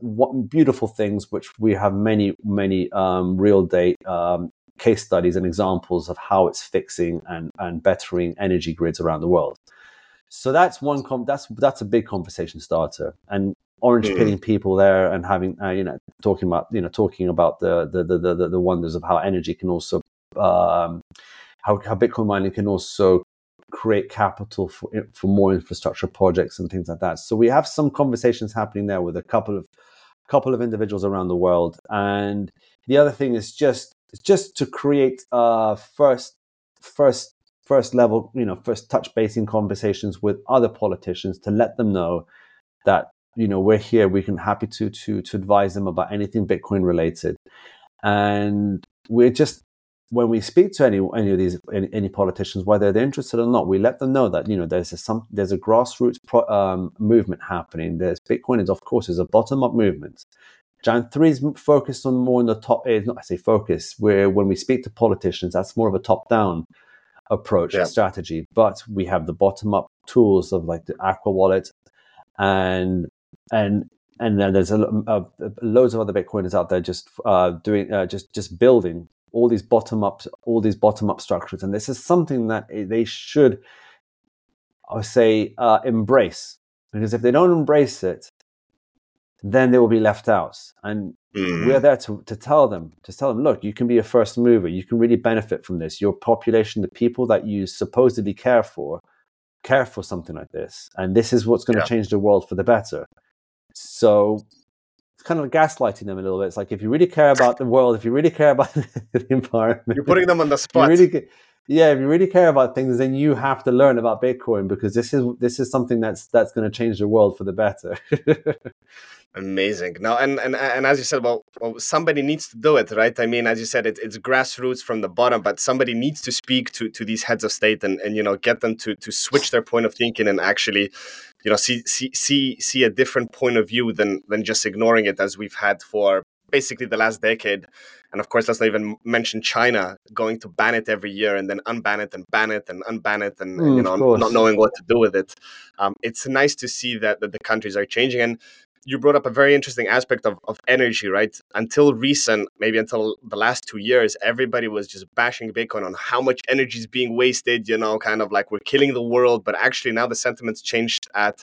beautiful things which we have many many um, real date um, case studies and examples of how it's fixing and, and bettering energy grids around the world so that's one com- that's that's a big conversation starter and orange mm. pilling people there and having uh, you know talking about you know talking about the the the the, the wonders of how energy can also um, how, how Bitcoin mining can also create capital for for more infrastructure projects and things like that. So we have some conversations happening there with a couple of couple of individuals around the world. And the other thing is just just to create uh first first first level, you know, first touch basing conversations with other politicians to let them know that you know we're here we can happy to to to advise them about anything bitcoin related. And we're just when we speak to any any of these any, any, politicians whether they're interested or not we let them know that you know there's a some there's a grassroots pro, um, movement happening. There's bitcoin is of course is a bottom up movement. Jan 3 is focused on more in the top is not I say focus where when we speak to politicians that's more of a top down approach yeah. strategy but we have the bottom up tools of like the aqua wallet and and and then there's a, a, a, loads of other bitcoiners out there just uh, doing uh, just just building all these bottom up all these bottom up structures and this is something that they should i would say uh, embrace because if they don't embrace it then they will be left out and mm. we're there to, to tell them to tell them look you can be a first mover you can really benefit from this your population the people that you supposedly care for care for something like this and this is what's going to change the world for the better so it's kind of gaslighting them a little bit. It's like if you really care about the world, if you really care about the environment, you're putting them on the spot. Really, yeah, if you really care about things, then you have to learn about Bitcoin because this is this is something that's that's going to change the world for the better. Amazing. No, and, and and as you said, well, well, somebody needs to do it, right? I mean, as you said, it, it's grassroots from the bottom, but somebody needs to speak to to these heads of state and, and you know get them to to switch their point of thinking and actually, you know, see see see see a different point of view than than just ignoring it as we've had for basically the last decade. And of course, let's not even mention China going to ban it every year and then unban it and ban it and unban it and, mm, you know not knowing what to do with it. Um, it's nice to see that, that the countries are changing. And you brought up a very interesting aspect of, of energy, right? Until recent, maybe until the last two years, everybody was just bashing Bitcoin on how much energy is being wasted, you know, kind of like we're killing the world. But actually, now the sentiment's changed at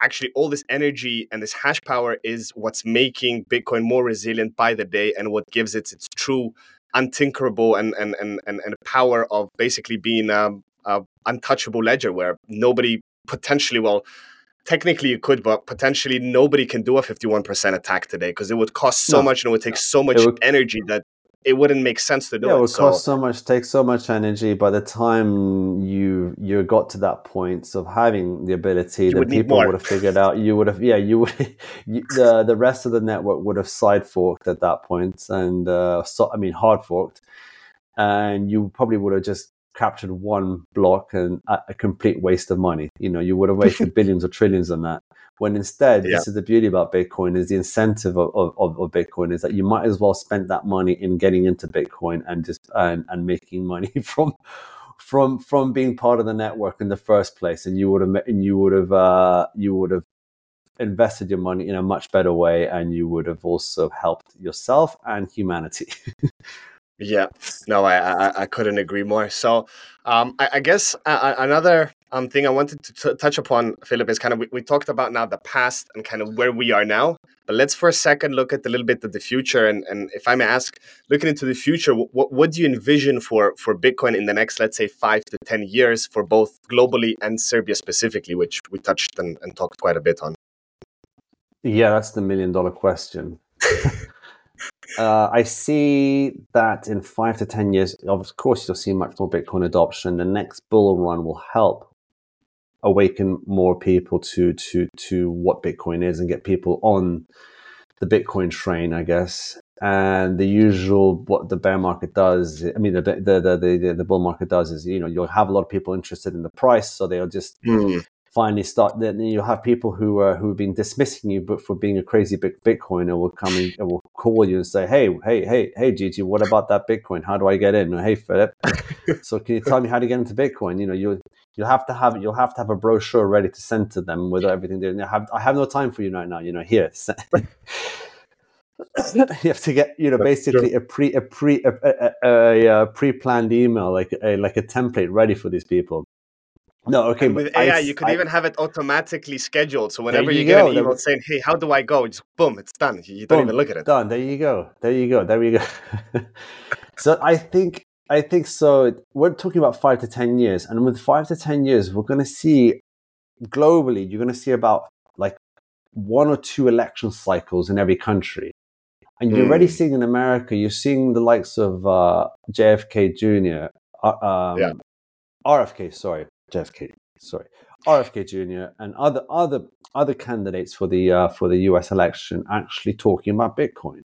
actually all this energy and this hash power is what's making Bitcoin more resilient by the day and what gives it its true untinkerable and and and and, and power of basically being a, a untouchable ledger where nobody potentially well technically you could, but potentially nobody can do a 51% attack today because it would cost so no. much and it would take so much would, energy that it wouldn't make sense to do yeah, it. It would so. cost so much, take so much energy. By the time you you got to that point of having the ability, then people would have figured out. You would have, yeah, you would. You, the the rest of the network would have side forked at that point, and uh, so I mean hard forked, and you probably would have just captured one block and a complete waste of money. You know, you would have wasted billions or trillions on that. When instead, yeah. this is the beauty about Bitcoin is the incentive of, of, of, Bitcoin is that you might as well spend that money in getting into Bitcoin and just and, and making money from from from being part of the network in the first place. And you would have and you would have uh, you would have invested your money in a much better way, and you would have also helped yourself and humanity. Yeah, no, I, I, I couldn't agree more. So, um, I, I guess uh, another um thing I wanted to t- touch upon, Filip, is kind of we, we talked about now the past and kind of where we are now. But let's for a second look at a little bit of the future. And and if I may ask, looking into the future, what what do you envision for for Bitcoin in the next, let's say, five to ten years for both globally and Serbia specifically, which we touched and, and talked quite a bit on. Yeah, that's the million dollar question. Uh, I see that in five to 10 years, of course, you'll see much more Bitcoin adoption. The next bull run will help awaken more people to, to, to what Bitcoin is and get people on the Bitcoin train, I guess. And the usual, what the bear market does, I mean, the, the, the, the, the bull market does is, you know, you'll have a lot of people interested in the price. So they'll just mm finally start then you'll have people who uh, who have been dismissing you but for being a crazy big bitcoiner will come and will call you and say hey hey hey hey Gigi what about that bitcoin? How do I get in? Or, hey Filip so can you tell me how to get into bitcoin? You know you you'll have to have you'll have to have a brochure ready to send to them with everything there. I have I have no time for you right now you know here. You have to get you know basically a pre a pre a, a, a, a pre-planned email like a like a template ready for these people no, okay. And with AI, I, you could I, even have it automatically scheduled. So whenever you, you get an email saying, "Hey, how do I go?" Just boom, it's done. You don't boom, even look at it. Done. There you go. There you go. There you go. so I think I think so. We're talking about five to ten years, and with five to ten years, we're going to see globally. You're going to see about like one or two election cycles in every country. And you're mm. already seeing in America, you're seeing the likes of uh, JFK Jr., uh, um, yeah. RFK, sorry, JFK, sorry, RFK Jr. and other other other candidates for the uh, for the U.S. election actually talking about Bitcoin.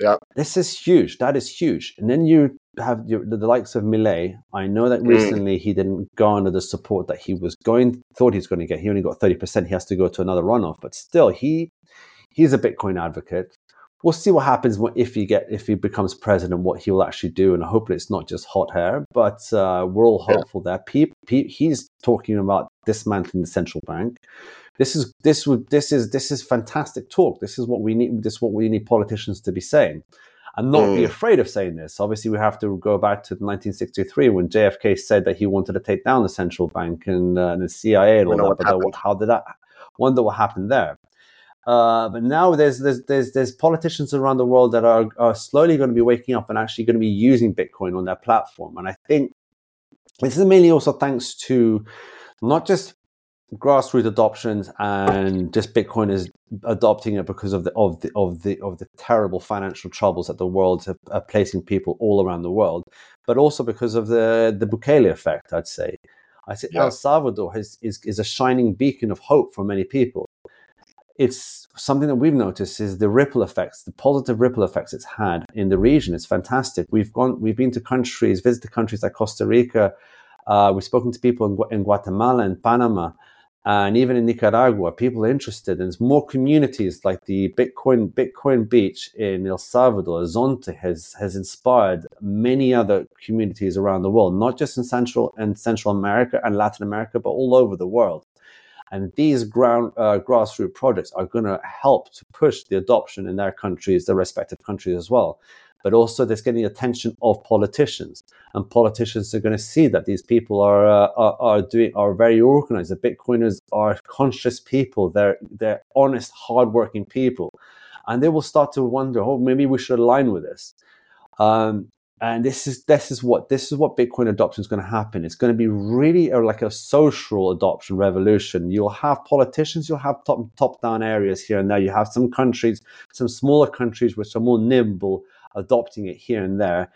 Yeah, this is huge. That is huge. And then you have your, the, the, likes of Milei. I know that mm. recently mm. he didn't garner the support that he was going thought he was going to get. He only got thirty percent. He has to go to another runoff, but still, he he's a Bitcoin advocate we'll see what happens if he get if he becomes president, what he will actually do, and hopefully it's not just hot air. But uh, we're all hopeful yeah. that Pete, Pete, he's talking about dismantling the central bank. This is this would this is this is fantastic talk. This is what we need. This is what we need politicians to be saying. And not mm. be afraid of saying this. Obviously, we have to go back to 1963 when JFK said that he wanted to take down the central bank and, uh, and the CIA and all that. But how did that? Wonder what happened there. Uh, but now there's, there's there's there's politicians around the world that are, are slowly going to be waking up and actually going to be using Bitcoin on their platform. And I think this is mainly also thanks to not just grassroots adoptions and just Bitcoin is adopting it because of the of the of the of the terrible financial troubles that the world are placing people all around the world. but also because of the the Bukele effect. I'd say. I say Yeah. El Salvador has, is is a shining beacon of hope for many people. It's something that we've noticed is the ripple effects, the positive ripple effects it's had in the region. It's fantastic. We've gone, we've been to countries, visited countries like Costa Rica. Uh, we've spoken to people in, Gu- in Guatemala and Panama, and even in Nicaragua. People are interested. And there's more communities like the Bitcoin Bitcoin Beach in El Salvador. Zonte has has inspired many other communities around the world, not just in Central and Central America and Latin America, but all over the world. And these ground uh, grassroots projects are going to help to push the adoption in their countries, their respective countries as well. But also, there's getting the attention of politicians, and politicians are going to see that these people are uh, are, are doing are very organized. The Bitcoiners are conscious people. They're they're honest, hardworking people, and they will start to wonder, oh, maybe we should align with this. Um, and this is this is what this is what Bitcoin adoption is going to happen. It's going to be really a, like a social adoption revolution. You'll have politicians, you'll have top top down areas here and there. You have some countries, some smaller countries which are more nimble, adopting it here and there.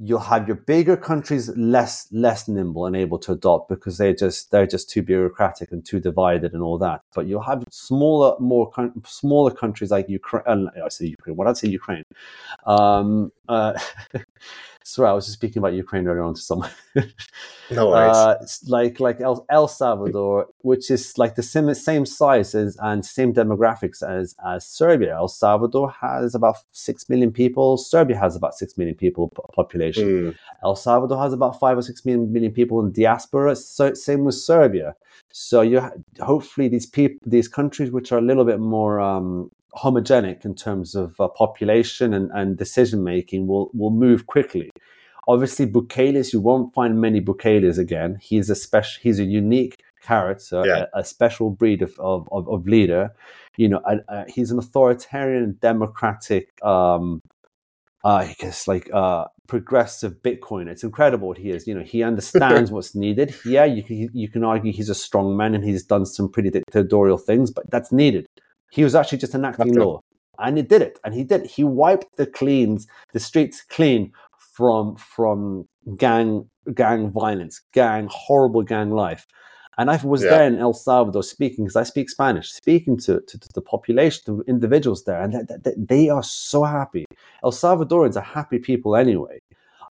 You'll have your bigger countries less less nimble and able to adopt because they're just they're just too bureaucratic and too divided and all that. But you'll have smaller, more smaller countries like Ukraine. Uh, I say Ukraine. What I'd say Ukraine. Um, uh, sorry, I was just speaking about Ukraine earlier on to someone. No worries. Uh, like like El, El Salvador, which is like the same same size as and same demographics as as Serbia. El Salvador has about six million people. Serbia has about six million people population. Mm, El Salvador has about five or six million, million people in diaspora. So same with Serbia. So you hopefully these people, these countries which are a little bit more um, homogenic in terms of uh, population and, and decision making will will move quickly. Obviously, Bukeles, you won't find many Bukeles again. He's a special, he's a unique character, Yeah. a, a special breed of, of, of, of leader. You know, uh, uh, he's an authoritarian, democratic, um, uh, I guess like uh, progressive Bitcoin. It's incredible what he is. You know, he understands what's needed. Yeah, you can you can argue he's a strong man and he's done some pretty dictatorial things, but that's needed. He was actually just enacting law, and he did it. And he did. He wiped the cleans, the streets clean from from gang gang violence, gang horrible gang life. And I was Yeah. there in El Salvador speaking because I speak Spanish, speaking to, to, to the population, to individuals there, and they, they, they are so happy. El Salvadorans are happy people anyway.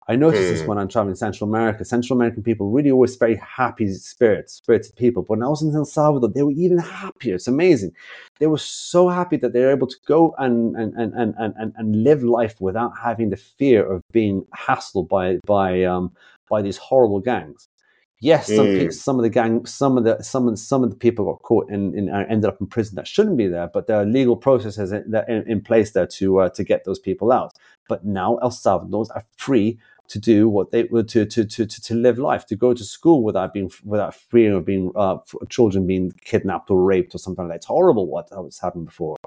I noticed this Mm. when I'm traveling Central America. Central American people really always very happy spirits, spirited people. But when I was in El Salvador, they were even happier. It's amazing. They were so happy that they were able to go and and, and, and, and, and- live life without having the fear of being hassled by by um, by these horrible gangs. Yes, some Mm. pe- some of the gang, some of the some of the, some of the people got caught and, and uh, ended up in prison that shouldn't be there, but there are legal processes in, in, in place there to uh, to get those people out. But now El Salvador's are free to do what they were to to, to to to live life, to go to school without being without fear of being uh, children being kidnapped or raped or something like that. It's horrible what was happened before,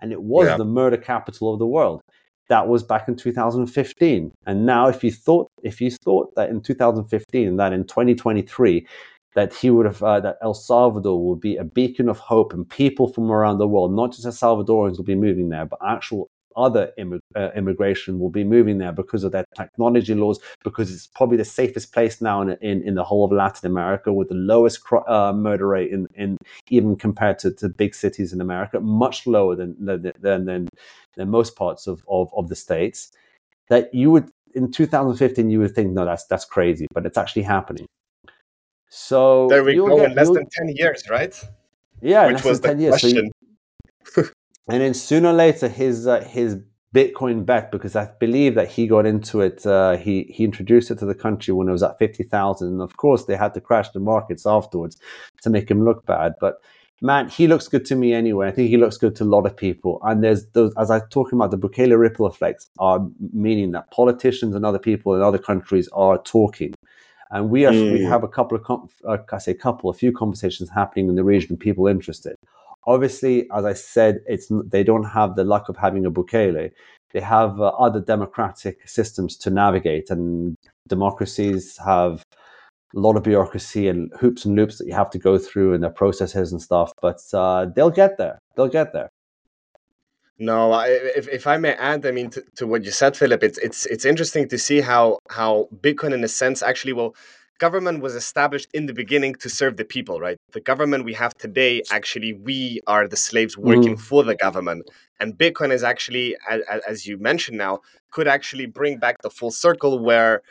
and it was Yeah. the murder capital of the world. That was back in 2015, and now if you thought if you thought that in 2015 that in 2023 that he would have uh, that El Salvador will be a beacon of hope and people from around the world, not just El Salvadorans will be moving there, but actual other immig- uh, immigration will be moving there because of their technology laws, because it's probably the safest place now in, in, in the whole of Latin America with the lowest cr- uh, murder rate in, in even compared to, to big cities in America, much lower than than than, than, than most parts of, of, of the states. That you would in 2015 you would think no that's that's crazy, but it's actually happening. So there we go get- in less than 10 years, right? yeah, Which less was than the 10 years. So you- question. and then sooner or later, his uh, his Bitcoin bet, because I believe that he got into it, uh, he he introduced it to the country when it was at fifty thousand, and of course they had to crash the markets afterwards to make him look bad. But man, he looks good to me anyway. I think he looks good to a lot of people. And there's those, as I talking about, the Bukele ripple effects are meaning that politicians and other people in other countries are talking. And we are, we Mm. have a couple of, com- uh, I say a couple, a few conversations happening in the region, people interested. Obviously, as I said, it's they don't have the luck of having a Bukele. They have uh, other democratic systems to navigate, and democracies have a lot of bureaucracy and hoops and loops that you have to go through and their processes and stuff. But uh, they'll get there. They'll get there. No, I, if, if I may add, I mean to, to what you said, Filip, it's it's it's interesting to see how how Bitcoin, in a sense, actually, well, government was established in the beginning to serve the people, right? The government we have today, actually, we are the slaves working mm. for the government, and Bitcoin is actually, as, as you mentioned now, could actually bring back the full circle where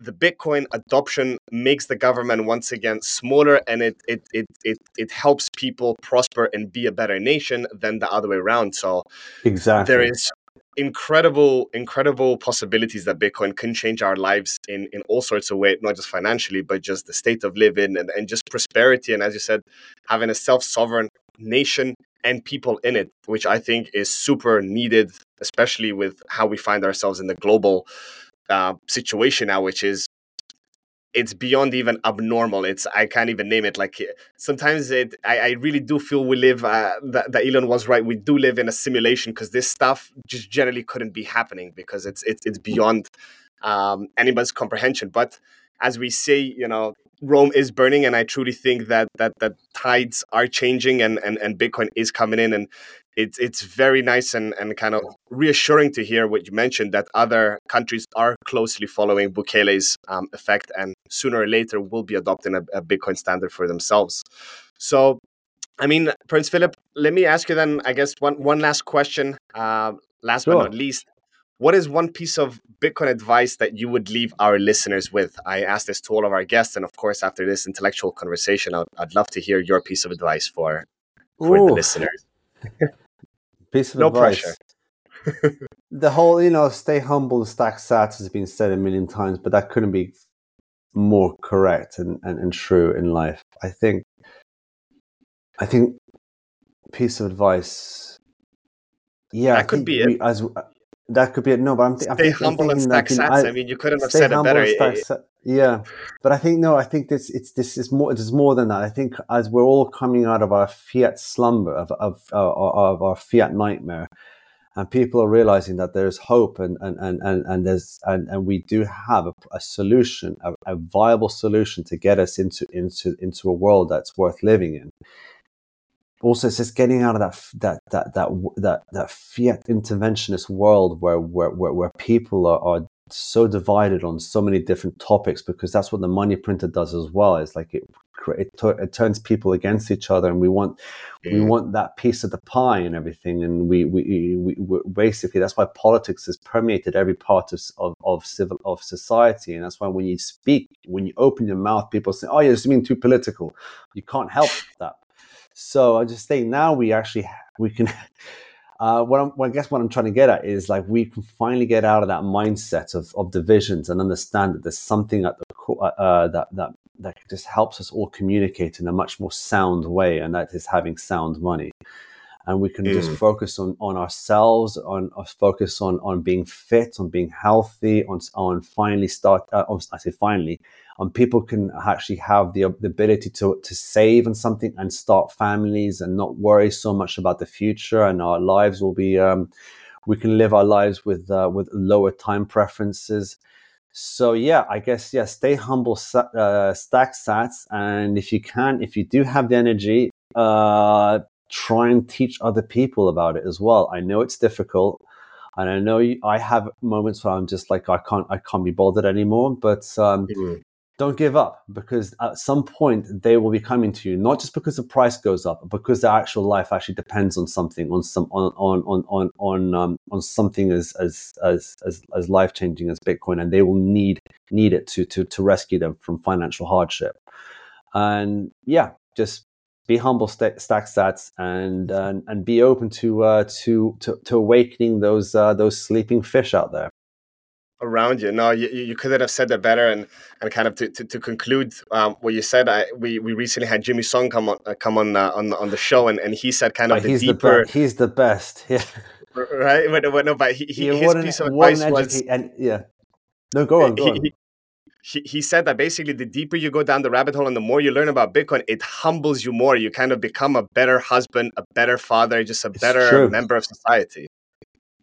the Bitcoin adoption makes the government once again smaller and it, it it it it helps people prosper and be a better nation than the other way around. So exactly there is incredible incredible possibilities that bitcoin can change our lives in in all sorts of ways not just financially but just the state of living and, and just prosperity and as you said having a self-sovereign nation and people in it which i think is super needed especially with how we find ourselves in the global uh, situation now, which is it's beyond even abnormal. It's I can't even name it. Like sometimes it, I, I really do feel we live. Uh, that, that Elon was right. We do live in a simulation because this stuff just generally couldn't be happening because it's it's it's beyond um, anybody's comprehension. But as we say, you know, Rome is burning, and I truly think that that that tides are changing, and and and Bitcoin is coming in, and it's it's very nice and, and kind of reassuring to hear what you mentioned that other countries are closely following Bukele's um, effect and sooner or later will be adopting a, a, Bitcoin standard for themselves. So, I mean, Prince Filip, let me ask you then, I guess, one, one last question. Uh, last sure. but not least, what is one piece of Bitcoin advice that you would leave our listeners with? I ask this to all of our guests, and of course, after this intellectual conversation, I'd, I'd love to hear your piece of advice for for Ooh. the listeners. Piece of no advice. pressure. the whole, you know, stay humble and stack sats has been said a million times, but that couldn't be more correct and, and, and true in life. I think I think piece of advice. Yeah, that could be we, it. As uh, that could be it. No, but I'm, th- Stay I'm humble and stack sats. I, I, mean, you couldn't have said it better. yeah, but I think no. I think this it's this is more. It is more than that. I think as we're all coming out of our fiat slumber of of, uh, of our fiat nightmare, and people are realizing that there's hope and and and and, and there's and, and we do have a, a solution, a, a viable solution to get us into into into a world that's worth living in also it's just getting out of that that that that that, that fiat interventionist world where where where, where people are, are so divided on so many different topics because that's what the money printer does as well. It's like it it, it turns people against each other and we want we mm. want that piece of the pie and everything. And we we, we, we basically that's why politics has permeated every part of, of, of civil of society. And that's why when you speak when you open your mouth people say oh you're just being too political. You can't help that so I just think now we actually we can. Uh, what, I'm, I guess what I'm trying to get at is like we can finally get out of that mindset of, of divisions and understand that there's something at the core uh, uh, that that that just helps us all communicate in a much more sound way, and that is having sound money. And we can mm. just focus on, on ourselves, on, on focus on on being fit, on being healthy, on on finally start. Uh, I say finally, and people can actually have the, the ability to, to save on something and start families and not worry so much about the future and our lives will be um, we can live our lives with uh, with lower time preferences so yeah i guess yeah stay humble uh, stack sats and if you can if you do have the energy uh, try and teach other people about it as well i know it's difficult and I know you, I have moments where I'm just like I can't I can't be bothered anymore. But um, mm don't give up because at some point they will be coming to you not just because the price goes up but because their actual life actually depends on something on some on on on on on, um, on something as as as as, as life changing as bitcoin and they will need need it to to to rescue them from financial hardship and yeah just be humble st- stack sats and and, and be open to uh to to, to awakening those uh, those sleeping fish out there around you. No, you, you couldn't have said that better. And and kind of to, to, to conclude um, what you said, I we, we recently had Jimmy Song come on uh, come on uh, on on the show, and, and he said kind of the he's deeper. The he's the best. Yeah. Right. But, but no, but he, he his an, piece of advice was and yeah. No, go on. Go on. He, he he said that basically the deeper you go down the rabbit hole and the more you learn about Bitcoin, it humbles you more. You kind of become a better husband, a better father, just a better member of society.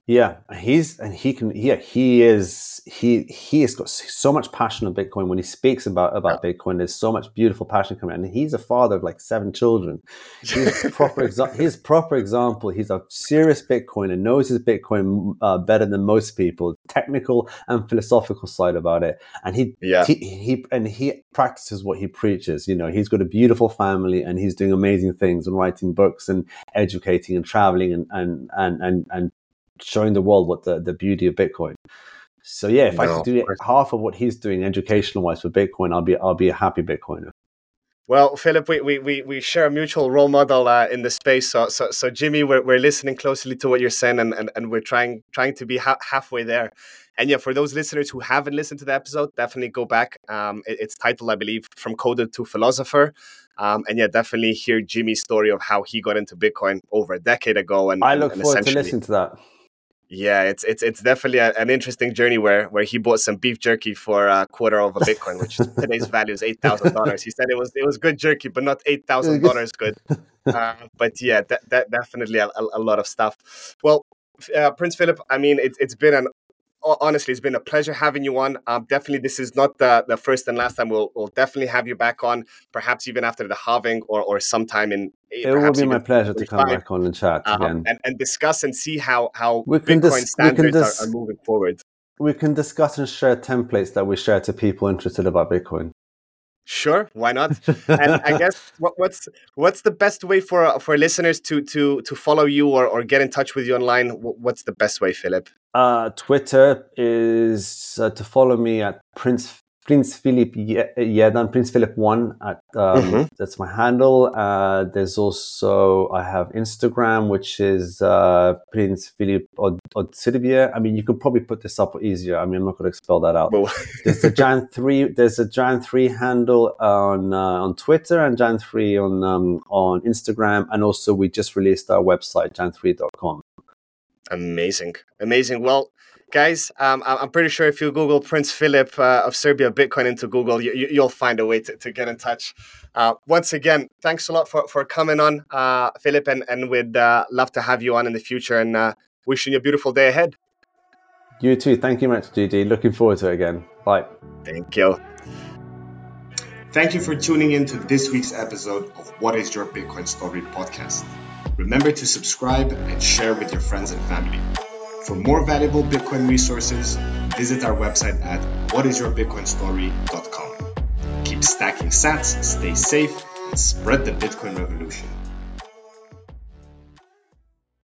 Yeah, he's and he can. Yeah, he is. He he has got so much passion on Bitcoin. When he speaks about about yeah. Bitcoin, there's so much beautiful passion coming. out. And he's a father of like seven children. He's proper. Exa- his proper example. He's a serious Bitcoin and Knows his Bitcoin uh, better than most people. Technical and philosophical side about it. And he yeah. he, he and he practices what he preaches. You know, he's got a beautiful family and he's doing amazing things and writing books and educating and traveling and and and and, and showing the world what the, the beauty of Bitcoin. So yeah, if no, I could do half of what he's doing educational wise for Bitcoin, I'll be I'll be a happy Bitcoiner. Well, Filip, we, we, we, we share a mutual role model uh, in the space. So, so, so Jimmy, we're, we're listening closely to what you're saying and, and, and we're trying trying to be ha- halfway there. And yeah, for those listeners who haven't listened to the episode, definitely go back. Um, it, it's titled, I believe, From Coder to Philosopher. Um, and yeah, definitely hear Jimmy's story of how he got into Bitcoin over a decade ago. And I look and, forward to listen to that. Yeah, it's it's it's definitely a, an interesting journey where where he bought some beef jerky for a quarter of a Bitcoin, which today's value is eight thousand dollars. He said it was it was good jerky, but not eight thousand dollars good. Uh, but yeah, that, that definitely a, a, lot of stuff. Well, uh, Prince Filip, I mean, it, it's been an honestly, it's been a pleasure having you on. Um, definitely, this is not the, the first and last time. We'll, we'll definitely have you back on, perhaps even after the halving or, or sometime in. It will be my pleasure to come back on and chat um, again and, and discuss and see how how we can Bitcoin dis- standards dis- are, are moving forward. We can discuss and share templates that we share to people interested about Bitcoin. Sure, why not? and I guess what, what's what's the best way for for listeners to to to follow you or, or get in touch with you online? What's the best way, Filip? Uh, Twitter is uh, to follow me at Prince Prince Filip Jedan, Prince Filip One. At um, mm-hmm. that's my handle. Uh, there's also I have Instagram, which is uh, Prince Filip Od- I mean, you could probably put this up easier. I mean, I'm not going to spell that out. there's a Jan three. There's a Jan three handle on uh, on Twitter and Jan three on um, on Instagram, and also we just released our website jan3.com. Amazing, amazing. Well, guys, um, I'm pretty sure if you Google Prince Filip uh, of Serbia Bitcoin into Google, you, will find a way to, to get in touch. Uh, once again, thanks a lot for, for coming on, uh, Filip, and, and we'd uh, love to have you on in the future and uh, wishing you a beautiful day ahead. You too. Thank you much, GD. Looking forward to it again. Bye. Thank you. Thank you for tuning in to this week's episode of What is Your Bitcoin Story podcast. Remember to subscribe and share with your friends and family. For more valuable Bitcoin resources, visit our website at whatisyourbitcoinstory.com. Keep stacking sats, stay safe, and spread the Bitcoin revolution.